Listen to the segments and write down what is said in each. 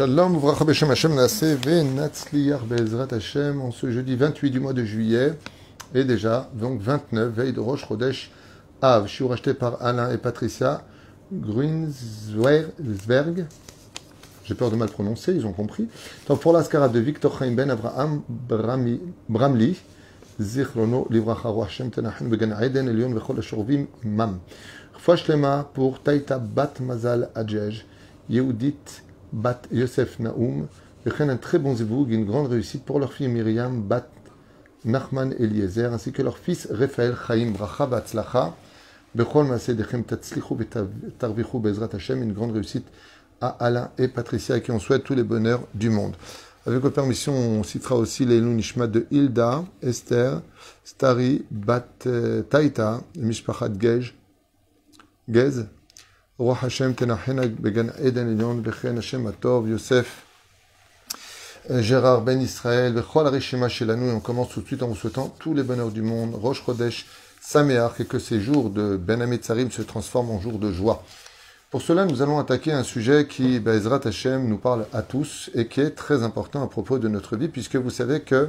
Shalom, Uvracha Beshem Hashem Naseh Venatzliach Be'ezrat Hashem en ce jeudi 28 du mois de juillet et déjà donc 29 veille de Rosh Chodesh Av. Je suis racheté par Alain et Patricia Grunsberg. J'ai peur de mal prononcer, ils ont compris. Donc pour l'ascara de Victor Chaim Ben Avraham Bramli Zichrono Livracha Roi Hashem Tenachin Began Eden Elion Vechol Ashorvim Mam. Refoua Shlema pour Taïta Bat Mazal Adjej Yehudit Bat Yosef Naoum, un très bon zévoug et une grande réussite pour leur fille Myriam Bat Nachman Eliezer, ainsi que leur fils Raphaël Chaim Bracha Batzlacha, Bechol Masedechem Tatzlichu Tarvichu Bezrat Hashem, une grande réussite à Alain et Patricia, à qui on souhaite tous les bonheurs du monde. Avec votre permission, on citera aussi les Nishma de Hilda, Esther, Stari, Bat euh, Taita, Mishpachat Gej, Gez, Roi Hashem, Began Eden Hashem Yosef, Gérard Ben Israël, Bechol Arishima et on commence tout de suite en vous souhaitant tous les bonheurs du monde, Rosh Chodesh, Sameach, et que ces jours de Ben Ametzarim se transforment en jours de joie. Pour cela, nous allons attaquer un sujet qui, bah, Bezrat Hashem, nous parle à tous et qui est très important à propos de notre vie, puisque vous savez que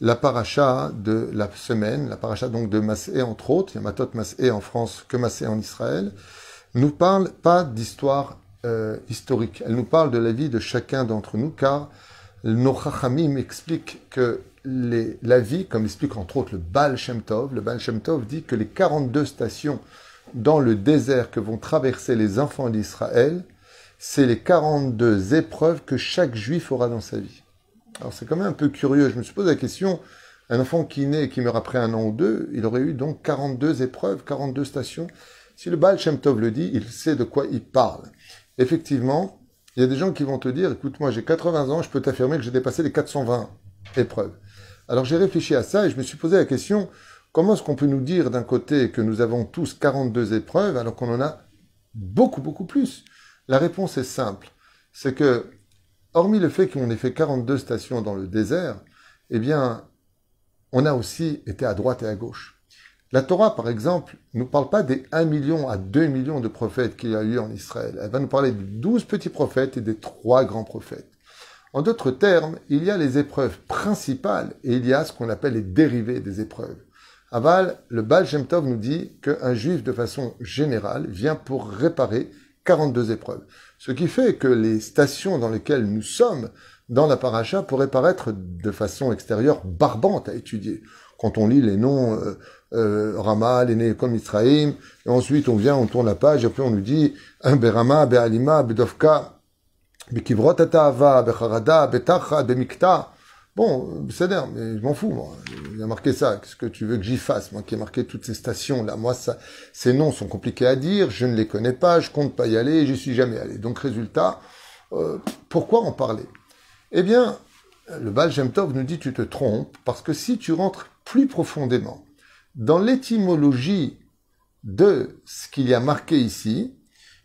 la paracha de la semaine, la paracha donc de Masé entre autres, il y a Matot Masé en France que Masé en Israël, nous parle pas d'histoire euh, historique. Elle nous parle de la vie de chacun d'entre nous, car nos chachamim expliquent que les- la vie, comme explique entre autres le Baal Shem Tov, le Baal Shem Tov dit que les 42 stations dans le désert que vont traverser les enfants d'Israël, c'est les 42 épreuves que chaque juif aura dans sa vie. Alors c'est quand même un peu curieux. Je me suis posé la question, un enfant qui naît et qui meurt après un an ou deux, il aurait eu donc 42 épreuves, 42 stations. Si le Baal Shem Tov le dit, il sait de quoi il parle. Effectivement, il y a des gens qui vont te dire, écoute, moi j'ai 80 ans, je peux t'affirmer que j'ai dépassé les 420 épreuves. Alors j'ai réfléchi à ça et je me suis posé la question, comment est-ce qu'on peut nous dire d'un côté que nous avons tous 42 épreuves alors qu'on en a beaucoup, beaucoup plus? La réponse est simple. C'est que, hormis le fait qu'on ait fait 42 stations dans le désert, eh bien, on a aussi été à droite et à gauche. La Torah, par exemple, ne nous parle pas des 1 million à 2 millions de prophètes qu'il y a eu en Israël. Elle va nous parler des 12 petits prophètes et des 3 grands prophètes. En d'autres termes, il y a les épreuves principales et il y a ce qu'on appelle les dérivés des épreuves. Aval, le Baal Shem nous dit qu'un juif, de façon générale, vient pour réparer 42 épreuves. Ce qui fait que les stations dans lesquelles nous sommes dans la paracha pourraient paraître de façon extérieure barbantes à étudier. Quand on lit les noms euh, euh, Rama, l'aîné comme Israël, et ensuite on vient, on tourne la page, et puis on nous dit un Berama, Be'alima, Bedovka, Bekivrot Atava, Becharada, Betacha, Bemikta. Bon, c'est d'air, mais je m'en fous, moi. Il a marqué ça. Qu'est-ce que tu veux que j'y fasse, moi, qui ai marqué toutes ces stations-là? Moi, ça, ces noms sont compliqués à dire, je ne les connais pas, je compte pas y aller, j'y suis jamais allé. Donc, résultat, euh, pourquoi en parler? Eh bien, le Baal Tov nous dit tu te trompes, parce que si tu rentres plus profondément dans l'étymologie de ce qu'il y a marqué ici,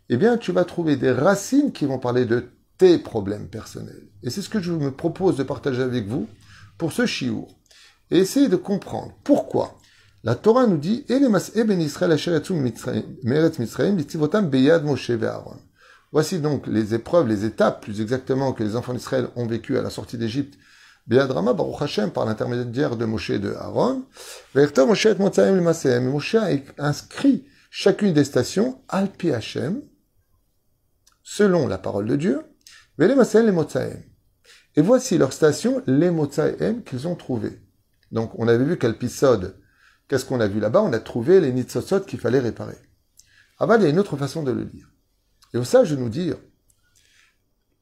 eh bien, tu vas trouver des racines qui vont parler de tes problèmes personnels. Et c'est ce que je me propose de partager avec vous pour ce chiour. Et essayer de comprendre pourquoi la Torah nous dit. Voici donc les épreuves, les étapes, plus exactement, que les enfants d'Israël ont vécues à la sortie d'Égypte. Beyad Rama, Baruch Hashem, par l'intermédiaire de Moshe de Aaron. Moshe et Moshe a inscrit chacune des stations, al pi Hashem, selon la parole de Dieu. Et voici leurs stations, les Motzaim, qu'ils ont trouvées. Donc, on avait vu qu'Alpisod, qu'est-ce qu'on a vu là-bas? On a trouvé les Nitzosot qu'il fallait réparer. Aval, il y a une autre façon de le lire. Et au sage de nous dire,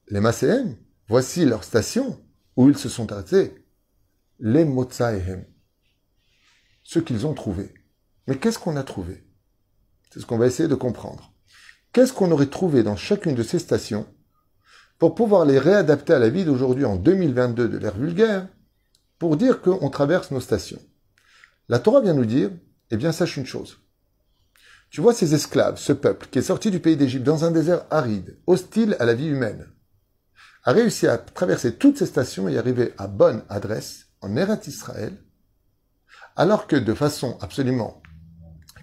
les Maséhem, voici leur station où ils se sont arrêtés, les Motsaehem, ce qu'ils ont trouvé. Mais qu'est-ce qu'on a trouvé? C'est ce qu'on va essayer de comprendre. Qu'est-ce qu'on aurait trouvé dans chacune de ces stations pour pouvoir les réadapter à la vie d'aujourd'hui en 2022 de l'ère vulgaire, pour dire qu'on traverse nos stations? La Torah vient nous dire, eh bien sache une chose, tu vois ces esclaves, ce peuple qui est sorti du pays d'Égypte dans un désert aride, hostile à la vie humaine, a réussi à traverser toutes ces stations et arriver à bonne adresse en Eretz Israël, alors que de façon absolument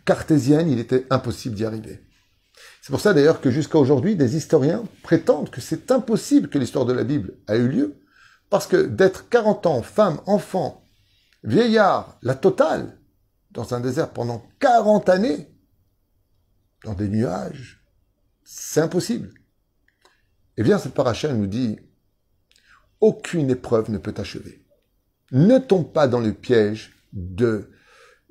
cartésienne, il était impossible d'y arriver. C'est pour ça d'ailleurs que jusqu'à aujourd'hui, des historiens prétendent que c'est impossible que l'histoire de la Bible a eu lieu, parce que d'être 40 ans, femme, enfant, vieillard, la totale, dans un désert pendant 40 années, dans des nuages, c'est impossible. Eh bien, cette paracha nous dit, aucune épreuve ne peut t'achever. Ne tombe pas dans le piège de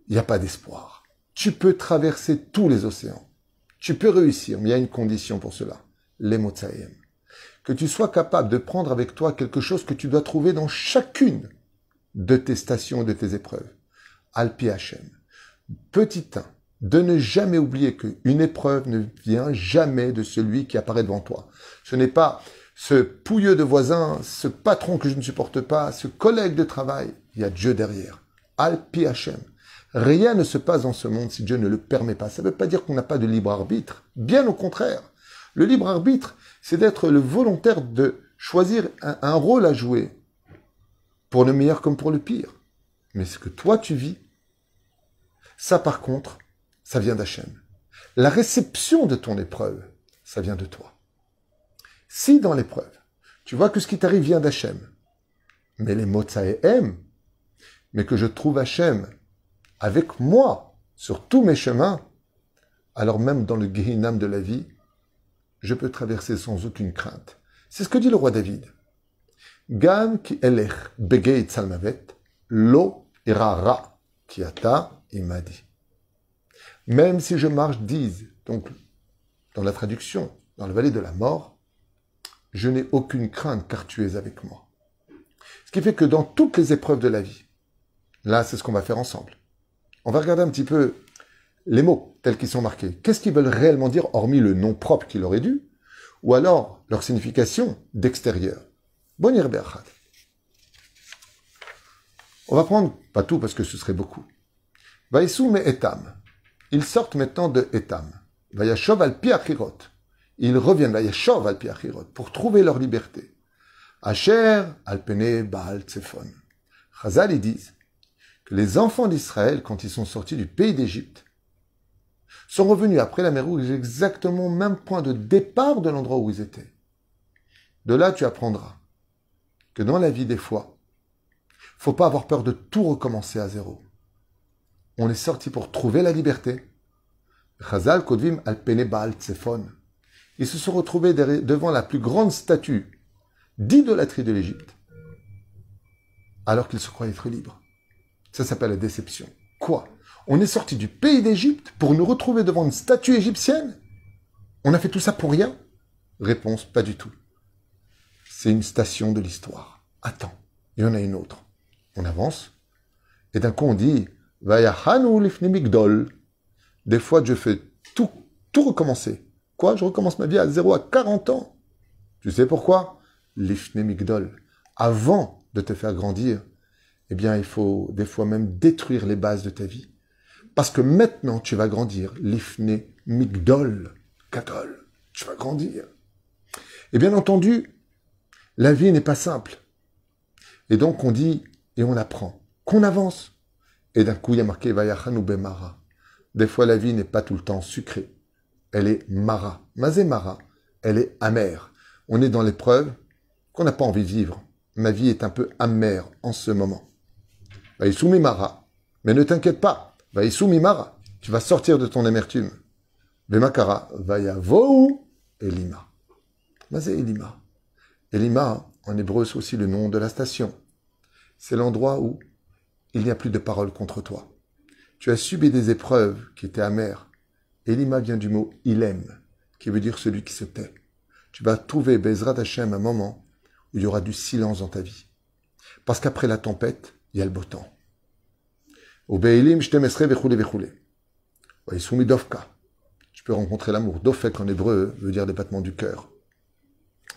il n'y a pas d'espoir. Tu peux traverser tous les océans. Tu peux réussir, mais il y a une condition pour cela. L'emotsaïm. Que tu sois capable de prendre avec toi quelque chose que tu dois trouver dans chacune de tes stations et de tes épreuves. Alpi Hachem. Petit 1. De ne jamais oublier qu'une épreuve ne vient jamais de celui qui apparaît devant toi. Ce n'est pas ce pouilleux de voisin, ce patron que je ne supporte pas, ce collègue de travail. Il y a Dieu derrière. Alpi. Rien ne se passe dans ce monde si Dieu ne le permet pas. Ça ne veut pas dire qu'on n'a pas de libre arbitre. Bien au contraire. Le libre arbitre, c'est d'être le volontaire de choisir un, rôle à jouer pour le meilleur comme pour le pire. Mais ce que toi tu vis, ça par contre, ça vient d'Hachem. La réception de ton épreuve, ça vient de toi. Si dans l'épreuve, tu vois que ce qui t'arrive vient d'Hachem, mais les mots aiment, mais que je trouve Hachem avec moi sur tous mes chemins, alors même dans le Gehinam de la vie, je peux traverser sans aucune crainte. C'est ce que dit le roi David. Ki elech lo. Même si je marche dise, donc dans la traduction, dans la vallée de la mort, je n'ai aucune crainte car tu es avec moi. Ce qui fait que dans toutes les épreuves de la vie, là c'est ce qu'on va faire ensemble. On va regarder un petit peu les mots tels qu'ils sont marqués. Qu'est-ce qu'ils veulent réellement dire, hormis le nom propre qu'il aurait dû, ou alors leur signification d'extérieur? Bonir On va prendre, pas tout parce que ce serait beaucoup. Vaïsou me etam. Ils sortent maintenant de etam. Vayashov al piachirot. Ils reviennent, Vayashov al piachirot, pour trouver leur liberté. Asher al pene baal tsefon. Chazal, ils disent, que les enfants d'Israël, quand ils sont sortis du pays d'Égypte, sont revenus après la mer Rouge exactement au même point de départ de l'endroit où ils étaient. De là, tu apprendras que dans la vie des fois, faut pas avoir peur de tout recommencer à zéro. On est sorti pour trouver la liberté. Chazal Kodvim al Baal Ils se sont retrouvés devant la plus grande statue d'idolâtrie de l'Égypte, alors qu'ils se croyaient être libres. Ça s'appelle la déception. Quoi? On est sorti du pays d'Égypte pour nous retrouver devant une statue égyptienne? On a fait tout ça pour rien? Réponse, pas du tout. C'est une station de l'histoire. Attends, il y en a une autre. On avance, et d'un coup on dit, des fois je fais tout, tout recommencer. Quoi? Je recommence ma vie à 0 à 40 ans. Tu sais pourquoi? L'ifnemigdol. Avant de te faire grandir, eh bien, il faut des fois même détruire les bases de ta vie. Parce que maintenant, tu vas grandir. L'ifne migdol, katol. Tu vas grandir. Et bien entendu, la vie n'est pas simple. Et donc, on dit, et on apprend, qu'on avance. Et d'un coup, il y a marqué Vayachanu Bemara. Des fois, la vie n'est pas tout le temps sucrée. Elle est mara. Mazé mara. Elle est amère. On est dans l'épreuve qu'on n'a pas envie de vivre. Ma vie est un peu amère en ce moment. Mara. Mais ne t'inquiète pas. Mara. Tu vas sortir de ton amertume. Vemakara. Vayavou Elima. Mais Elima. Elima, en hébreu, c'est aussi le nom de la station. C'est l'endroit où il n'y a plus de parole contre toi. Tu as subi des épreuves qui étaient amères. Elima vient du mot ilem, qui veut dire celui qui se tait. Tu vas trouver Bezrat Hashem un moment où il y aura du silence dans ta vie. Parce qu'après la tempête, il y a le beau temps. Tu peux rencontrer l'amour. Dofek en hébreu veut dire débattement du cœur.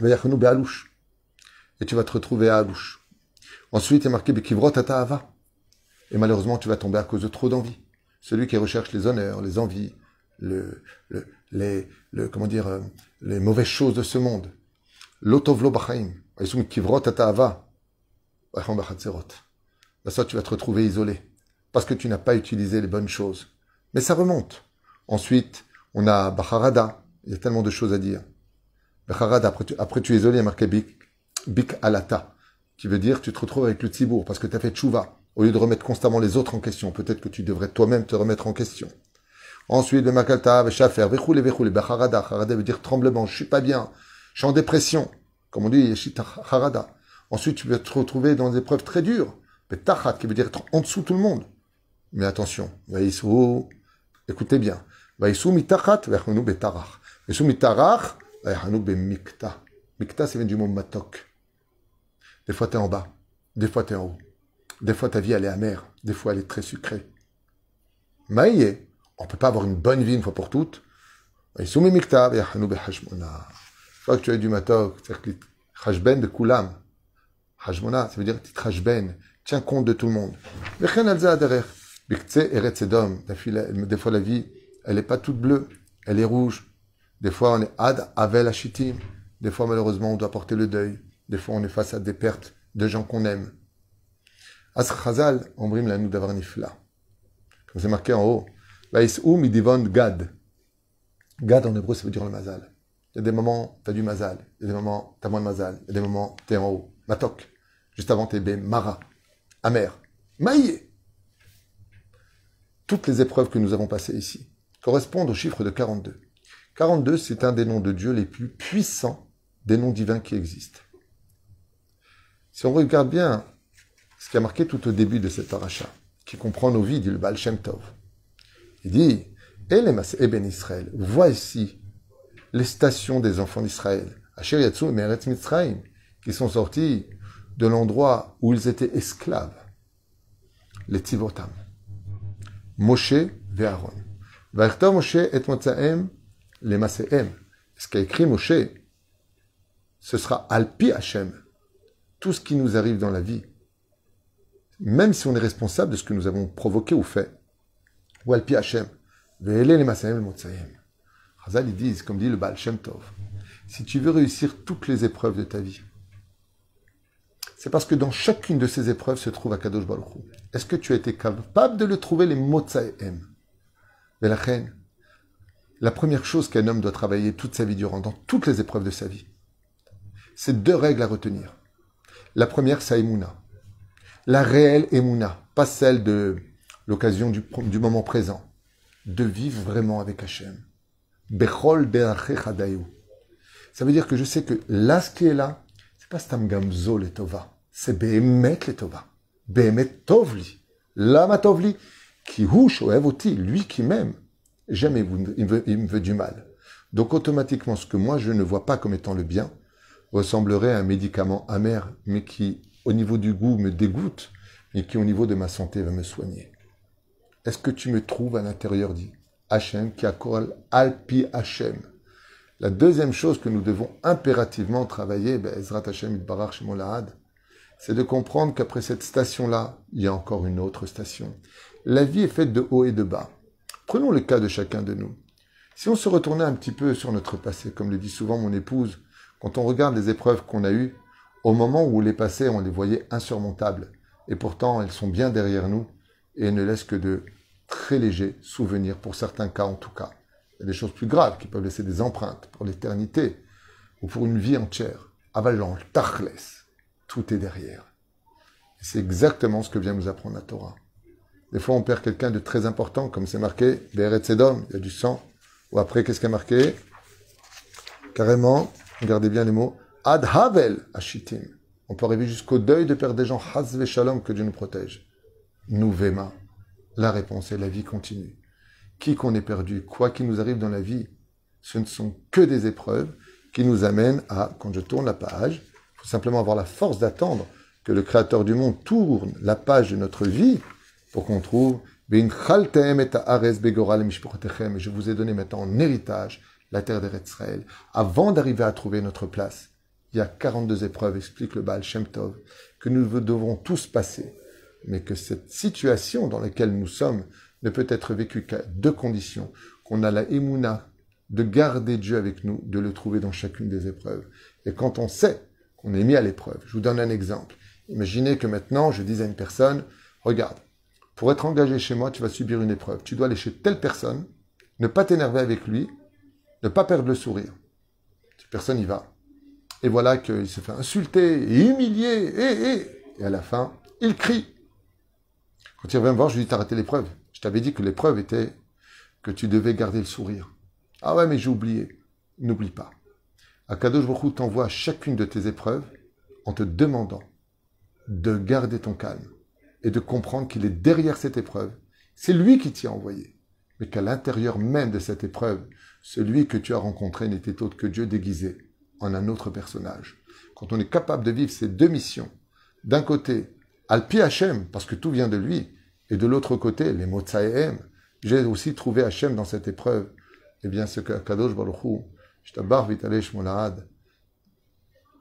Et tu vas te retrouver à Alouche. Ensuite, il a marqué Bekivrot Ava. Et malheureusement, tu vas tomber à cause de trop d'envie. Celui qui recherche les honneurs, les envies, le, le, les, le, comment dire, euh, les mauvaises choses de ce monde. L'otovlo bachaim. Ava. Bah, ça, tu vas te retrouver isolé parce que tu n'as pas utilisé les bonnes choses. Mais ça remonte. Ensuite, on a Bacharada, Il y a tellement de choses à dire. Becharad, après tu, es isolé, il y a marqué bik, bik alata, qui veut dire tu te retrouves avec le tzibour parce que tu as fait tchouva. Au lieu de remettre constamment les autres en question, peut-être que tu devrais toi-même te remettre en question. Ensuite, le makalta, veshafer, vechoule, vechoule, becharada, harada veut dire tremblement, je suis pas bien, je suis en dépression. Comme on dit, yeshita harada. Ensuite, tu vas te retrouver dans des épreuves très dures. Betachat, qui veut dire être en dessous de tout le monde. Mais attention, vaïsou, écoutez bien. Vaïsou mitachat, vechonu betarach. Vaïsou mitarach, vechonu bemikta. Mikta, c'est du mot matok. Des fois, tu es en bas. Des fois, tu es en haut. Des fois, ta vie, elle est amère. Des fois, elle est très sucrée. Maïe, on peut pas avoir une bonne vie une fois pour toutes. Une fois que tu as du matok, c'est-à-dire de kulam. Hashmona, ça veut dire hashben. Tiens compte de tout le monde. Des fois, la vie, elle n'est pas toute bleue, elle est rouge. Des fois, on est ad avel. Des fois, malheureusement, on doit porter le deuil. Des fois, on est face à des pertes de gens qu'on aime. As chazal, on brime la nous d'avoir nifla. Comme c'est marqué en haut. Vaisou midivon gad. Gad en hébreu, ça veut dire le mazal. Il y a des moments, tu as du mazal. Il y a des moments, tu as moins de mazal. Il y a des moments, tu es en haut. Matok. Juste avant, tu es mara. Amer. Maïe toutes les épreuves que nous avons passées ici correspondent au chiffre de 42. 42, c'est un des noms de Dieu les plus puissants des noms divins qui existent. Si on regarde bien ce qui a marqué tout au début de cette paracha, qui comprend nos vies, dit le Baal Shem Tov, il dit Elemas Eben Israël, voici les stations des enfants d'Israël, Asher Yatsu et Mitzrayim, qui sont sortis de l'endroit où ils étaient esclaves, les Tivotam. Moshe et Aaron. Moshe et Motzaem les Maseem. Ce qu'a écrit Moshe, ce sera Alpi Hashem. Tout ce qui nous arrive dans la vie, même si on est responsable de ce que nous avons provoqué ou fait, ou Alpi Hashem. Chazal, ils disent, comme dit le Baal Shem Tov, si tu veux réussir toutes les épreuves de ta vie, c'est parce que dans chacune de ces épreuves se trouve Akadosh Baruch Est-ce que tu as été capable de le trouver les Motsaïm Mais la première chose qu'un homme doit travailler toute sa vie durant, dans toutes les épreuves de sa vie, c'est deux règles à retenir. La première, c'est. La réelle Emouna, pas celle de l'occasion du, moment présent. De vivre vraiment avec Hachem. Bechol Ça veut dire que je sais que là, ce qui est là, pas stam gamzo le tova, c'est behemet le tova. Behemet tovli. Lama tovli. Qui houche oti, lui qui m'aime. Jamais il me, il me veut du mal. Donc automatiquement, ce que moi je ne vois pas comme étant le bien, ressemblerait à un médicament amer, mais qui, au niveau du goût, me dégoûte, mais qui, au niveau de ma santé, va me soigner. Est-ce que tu me trouves à l'intérieur dit Hachem, qui a alpi Hachem la deuxième chose que nous devons impérativement travailler, ben, c'est de comprendre qu'après cette station-là, il y a encore une autre station. La vie est faite de haut et de bas. Prenons le cas de chacun de nous. Si on se retournait un petit peu sur notre passé, comme le dit souvent mon épouse, quand on regarde les épreuves qu'on a eues, au moment où les passées, on les voyait insurmontables. Et pourtant, elles sont bien derrière nous et ne laissent que de très légers souvenirs, pour certains cas en tout cas. Il y a des choses plus graves qui peuvent laisser des empreintes pour l'éternité ou pour une vie entière. Avalant, tachles, tout est derrière. C'est exactement ce que vient nous apprendre la Torah. Des fois, on perd quelqu'un de très important, comme c'est marqué, Beret Sedom, il y a du sang. Ou après, qu'est-ce qui est marqué? Carrément, regardez bien les mots, Ad Havel Ashitim. On peut arriver jusqu'au deuil de perdre des gens, Hazve Shalom, que Dieu nous protège. Nous, Vema. La réponse est la vie continue qui qu'on ait perdu, quoi qu'il nous arrive dans la vie, ce ne sont que des épreuves qui nous amènent à, quand je tourne la page, il faut simplement avoir la force d'attendre que le Créateur du monde tourne la page de notre vie pour qu'on trouve et je vous ai donné maintenant en héritage la terre d'Eretzraël. Avant d'arriver à trouver notre place, il y a 42 épreuves, explique le Baal Shem Tov, que nous devrons tous passer. Mais que cette situation dans laquelle nous sommes ne peut être vécu qu'à deux conditions. Qu'on a la émouna de garder Dieu avec nous, de le trouver dans chacune des épreuves. Et quand on sait qu'on est mis à l'épreuve, je vous donne un exemple. Imaginez que maintenant, je dis à une personne, regarde, pour être engagé chez moi, tu vas subir une épreuve. Tu dois aller chez telle personne, ne pas t'énerver avec lui, ne pas perdre le sourire. Personne n'y va. Et voilà qu'il se fait insulter et humilier, et, à la fin, il crie. Quand il revient me voir, je lui dis, t'as l'épreuve. Je t'avais dit que l'épreuve était que tu devais garder le sourire. Ah ouais, mais j'ai oublié. N'oublie pas. Akadosh Baruch t'envoie chacune de tes épreuves en te demandant de garder ton calme et de comprendre qu'il est derrière cette épreuve. C'est lui qui t'y a envoyé. Mais qu'à l'intérieur même de cette épreuve, celui que tu as rencontré n'était autre que Dieu déguisé en un autre personnage. Quand on est capable de vivre ces deux missions, d'un côté, Alpi Hachem, parce que tout vient de lui, et de l'autre côté, les mots Tsaehem, j'ai aussi trouvé Hachem dans cette épreuve. Eh bien, ce que Kadosh Baruch Hu,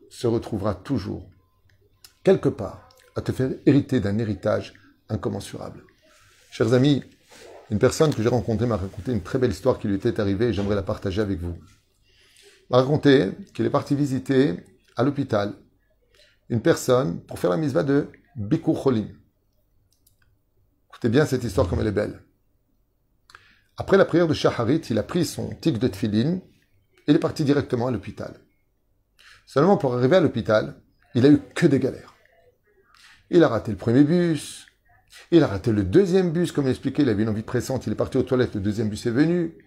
se retrouvera toujours, quelque part, à te faire hériter d'un héritage incommensurable. Chers amis, une personne que j'ai rencontrée m'a raconté une très belle histoire qui lui était arrivée et j'aimerais la partager avec vous. M'a raconté qu'il est parti visiter à l'hôpital une personne pour faire la misva de Bikur Cholim. Écoutez bien cette histoire comme elle est belle. Après la prière de Shaharit, il a pris son tic de tfilin et il est parti directement à l'hôpital. Seulement pour arriver à l'hôpital, il a eu que des galères. Il a raté le premier bus, il a raté le deuxième bus, comme il expliquait, il avait une envie pressante, il est parti aux toilettes, le deuxième bus est venu.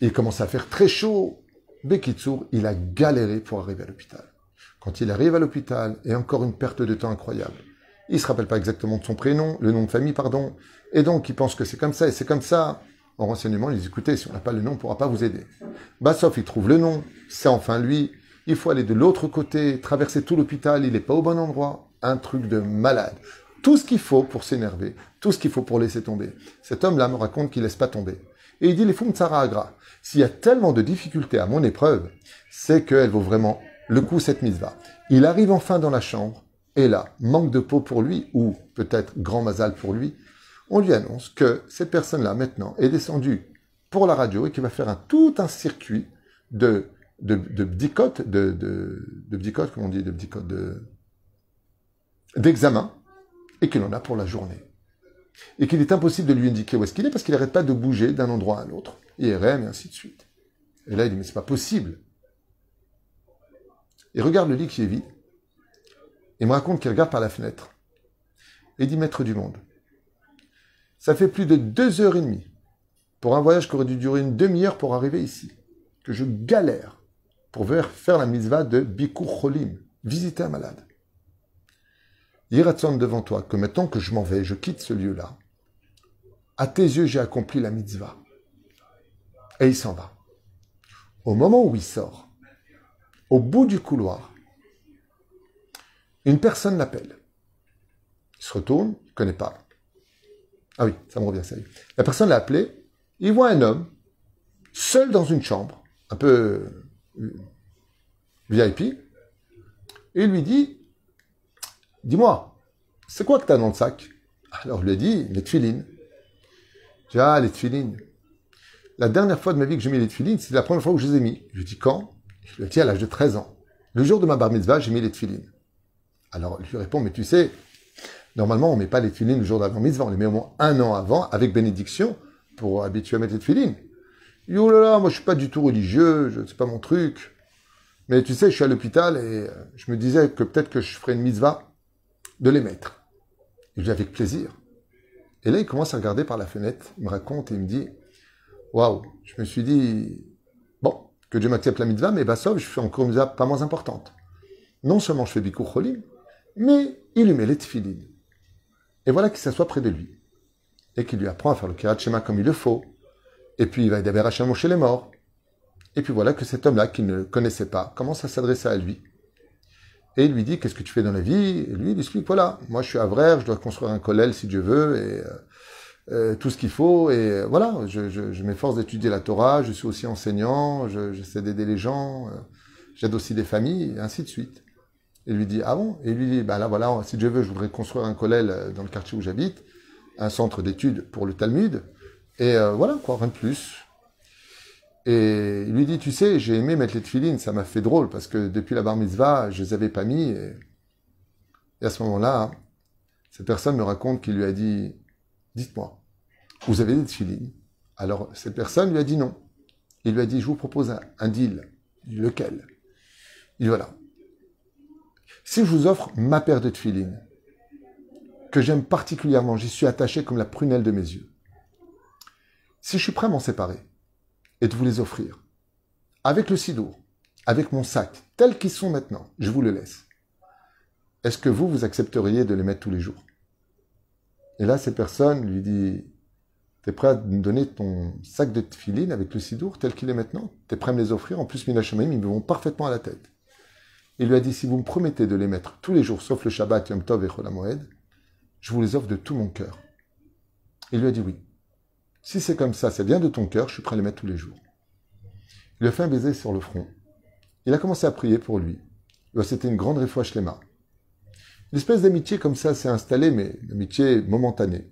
Il commence à faire très chaud. Bekitsour, il a galéré pour arriver à l'hôpital. Quand il arrive à l'hôpital, et encore une perte de temps incroyable. Il se rappelle pas exactement de son prénom, le nom de famille, pardon. Et donc, il pense que c'est comme ça et c'est comme ça. En renseignement, il dit, écoutez, si on n'a pas le nom, on ne pourra pas vous aider. Bah, sauf il trouve le nom. C'est enfin lui. Il faut aller de l'autre côté, traverser tout l'hôpital. Il n'est pas au bon endroit. Un truc de malade. Tout ce qu'il faut pour s'énerver. Tout ce qu'il faut pour laisser tomber. Cet homme-là me raconte qu'il laisse pas tomber. Et il dit, les fonds Sarah Agra. S'il y a tellement de difficultés à mon épreuve, c'est qu'elle vaut vraiment le coup cette mise va. Il arrive enfin dans la chambre. Et là, manque de peau pour lui, ou peut-être grand mazal pour lui, on lui annonce que cette personne-là, maintenant, est descendue pour la radio et qu'il va faire un, tout un circuit de, de, de de, de, de de, d'examen, et qu'il en a pour la journée. Et qu'il est impossible de lui indiquer où est-ce qu'il est parce qu'il n'arrête pas de bouger d'un endroit à l'autre, IRM et ainsi de suite. Et là, il dit, mais c'est pas possible. Il regarde le lit qui est vide, il me raconte qu'il regarde par la fenêtre. Et dit Maître du monde. Ça fait plus de deux heures et demie pour un voyage qui aurait dû durer une demi-heure pour arriver ici. Que je galère pour faire la mitzvah de Bikur Cholim, visiter un malade. Yiratson devant toi que maintenant que je m'en vais, je quitte ce lieu-là. À tes yeux, j'ai accompli la mitzvah. Et il s'en va. Au moment où il sort, au bout du couloir, une personne l'appelle. Il se retourne, il ne connaît pas. Ah oui, ça me revient, ça y. La personne l'a appelé, il voit un homme, seul dans une chambre, un peu euh, VIP, et il lui dit, dis-moi, c'est quoi que tu as dans le sac? Alors je lui dit, les tefilines. Ah, les tefilines. La dernière fois de ma vie que j'ai mis les tefilines, c'est la première fois où je les ai mis. Je dis, quand? Je ai dit, à l'âge de 13 ans. Le jour de ma bar mitzvah, j'ai mis les tefilines. Alors, je lui réponds, mais tu sais, normalement, on ne met pas les filines le jour d'avant mitzvah, on les met au moins un an avant, avec bénédiction, pour habituer à mettre les filines. Il dit, oh là là, moi je suis pas du tout religieux, je c'est pas mon truc. Mais tu sais, je suis à l'hôpital et euh, je me disais que peut-être que je ferais une mitzvah de les mettre. Il dit avec plaisir. Et là, il commence à regarder par la fenêtre, il me raconte et il me dit, waouh, je me suis dit, bon, que Dieu m'accepte la mitzvah, mais sauf, je fais encore une mitzvah pas moins importante. Non seulement je fais bikur cholim, mais il lui met les tefilines. Et voilà qu'il s'assoit près de lui. Et qu'il lui apprend à faire le kirat shema comme il le faut. Et puis il va aider Hachem chez les morts. Et puis voilà que cet homme-là, qu'il ne connaissait pas, commence à s'adresser à lui. Et il lui dit, qu'est-ce que tu fais dans la vie? Et lui, il explique, voilà, moi je suis à Vrère, je dois construire un collèle si Dieu veut, et euh, euh, tout ce qu'il faut. Et euh, voilà, je, m'efforce d'étudier la Torah, je suis aussi enseignant, j'essaie d'aider les gens, j'aide aussi des familles, et ainsi de suite. Il lui dit, ah bon? Et lui dit, bah là voilà, si Dieu veut, je voudrais construire un collèle euh, dans le quartier où j'habite, un centre d'études pour le Talmud, et euh, voilà, quoi, rien de plus. Et il lui dit, tu sais, j'ai aimé mettre les tefilines, ça m'a fait drôle, parce que depuis la bar mitzvah, je les avais pas mis, et, à ce moment-là, cette personne me raconte qu'il lui a dit, dites-moi, vous avez des tefilines Alors, cette personne lui a dit non. Il lui a dit, je vous propose un, deal. Lequel? Il dit, voilà. Si je vous offre ma paire de tefilines, que j'aime particulièrement, j'y suis attaché comme la prunelle de mes yeux. Si je suis prêt à m'en séparer et de vous les offrir, avec le sidour, avec mon sac, tels qu'ils sont maintenant, je vous le laisse. Est-ce que vous, vous accepteriez de les mettre tous les jours? Et là, ces personnes lui dit, t'es prêt à me donner ton sac de tefilines avec le sidour tel qu'il est maintenant? T'es prêt à me les offrir? En plus, Minachamaim, ils me vont parfaitement à la tête. Il lui a dit, si vous me promettez de les mettre tous les jours, sauf le Shabbat, Yom Tov et Chol je vous les offre de tout mon cœur. Il lui a dit oui. Si c'est comme ça, c'est bien de ton cœur, je suis prêt à les mettre tous les jours. Il lui a fait un baiser sur le front. Il a commencé à prier pour lui. C'était une grande réfoua Une espèce d'amitié comme ça s'est installée, mais une amitié momentanée.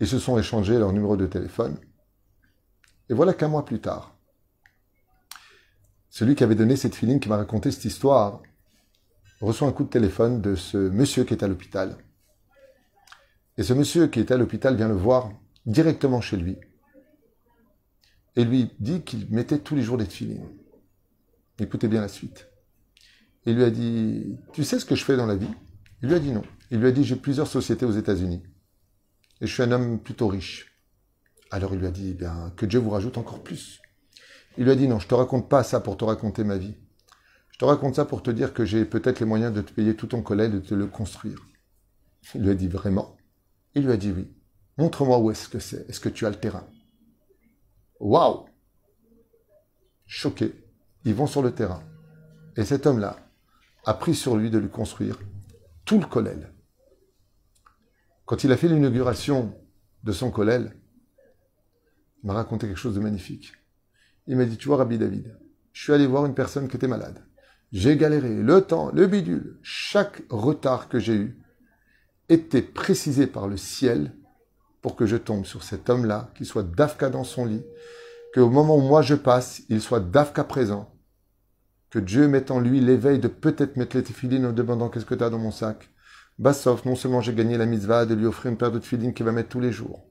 Ils se sont échangés leur numéro de téléphone. Et voilà qu'un mois plus tard, celui qui avait donné cette feeling qui m'a raconté cette histoire, reçoit un coup de téléphone de ce monsieur qui est à l'hôpital. Et ce monsieur qui est à l'hôpital vient le voir directement chez lui. Et lui dit qu'il mettait tous les jours des filines. Écoutez bien la suite. Il lui a dit, tu sais ce que je fais dans la vie? Il lui a dit non. Il lui a dit, j'ai plusieurs sociétés aux États-Unis. Et je suis un homme plutôt riche. Alors il lui a dit, eh bien, que Dieu vous rajoute encore plus. Il lui a dit, non, je te raconte pas ça pour te raconter ma vie. Je te raconte ça pour te dire que j'ai peut-être les moyens de te payer tout ton collègue, de te le construire. Il lui a dit vraiment? Il lui a dit oui. Montre-moi où est-ce que c'est. Est-ce que tu as le terrain? Waouh Choqué, ils vont sur le terrain. Et cet homme-là a pris sur lui de lui construire tout le collèle. Quand il a fait l'inauguration de son collèle, il m'a raconté quelque chose de magnifique. Il m'a dit, tu vois, Rabbi David, je suis allé voir une personne qui était malade. J'ai galéré, le temps, le bidule, chaque retard que j'ai eu était précisé par le ciel pour que je tombe sur cet homme-là, qu'il soit d'Afka dans son lit, qu'au moment où moi je passe, il soit d'Afka présent, que Dieu mette en lui l'éveil de peut-être mettre les téfilines en demandant qu'est-ce que tu as dans mon sac. Bassof, non seulement j'ai gagné la mitzvah de lui offrir une paire de téfilines qu'il va mettre tous les jours,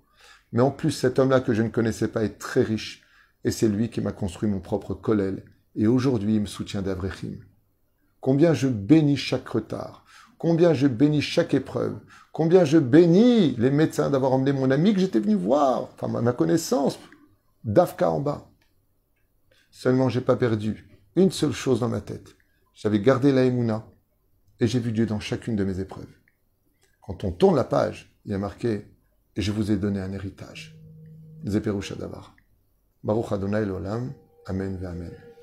mais en plus cet homme-là que je ne connaissais pas est très riche, et c'est lui qui m'a construit mon propre kollel, et aujourd'hui il me soutient d'Avrechim. Combien je bénis chaque retard, combien je bénis chaque épreuve, combien je bénis les médecins d'avoir emmené mon ami que j'étais venu voir, enfin ma connaissance, d'Afka en bas. Seulement j'ai pas perdu une seule chose dans ma tête. J'avais gardé la Emouna et j'ai vu Dieu dans chacune de mes épreuves. Quand on tourne la page, il y a marqué je vous ai donné un héritage. Zeperu Shadavar. Baruch Adonai Amen ve Amen.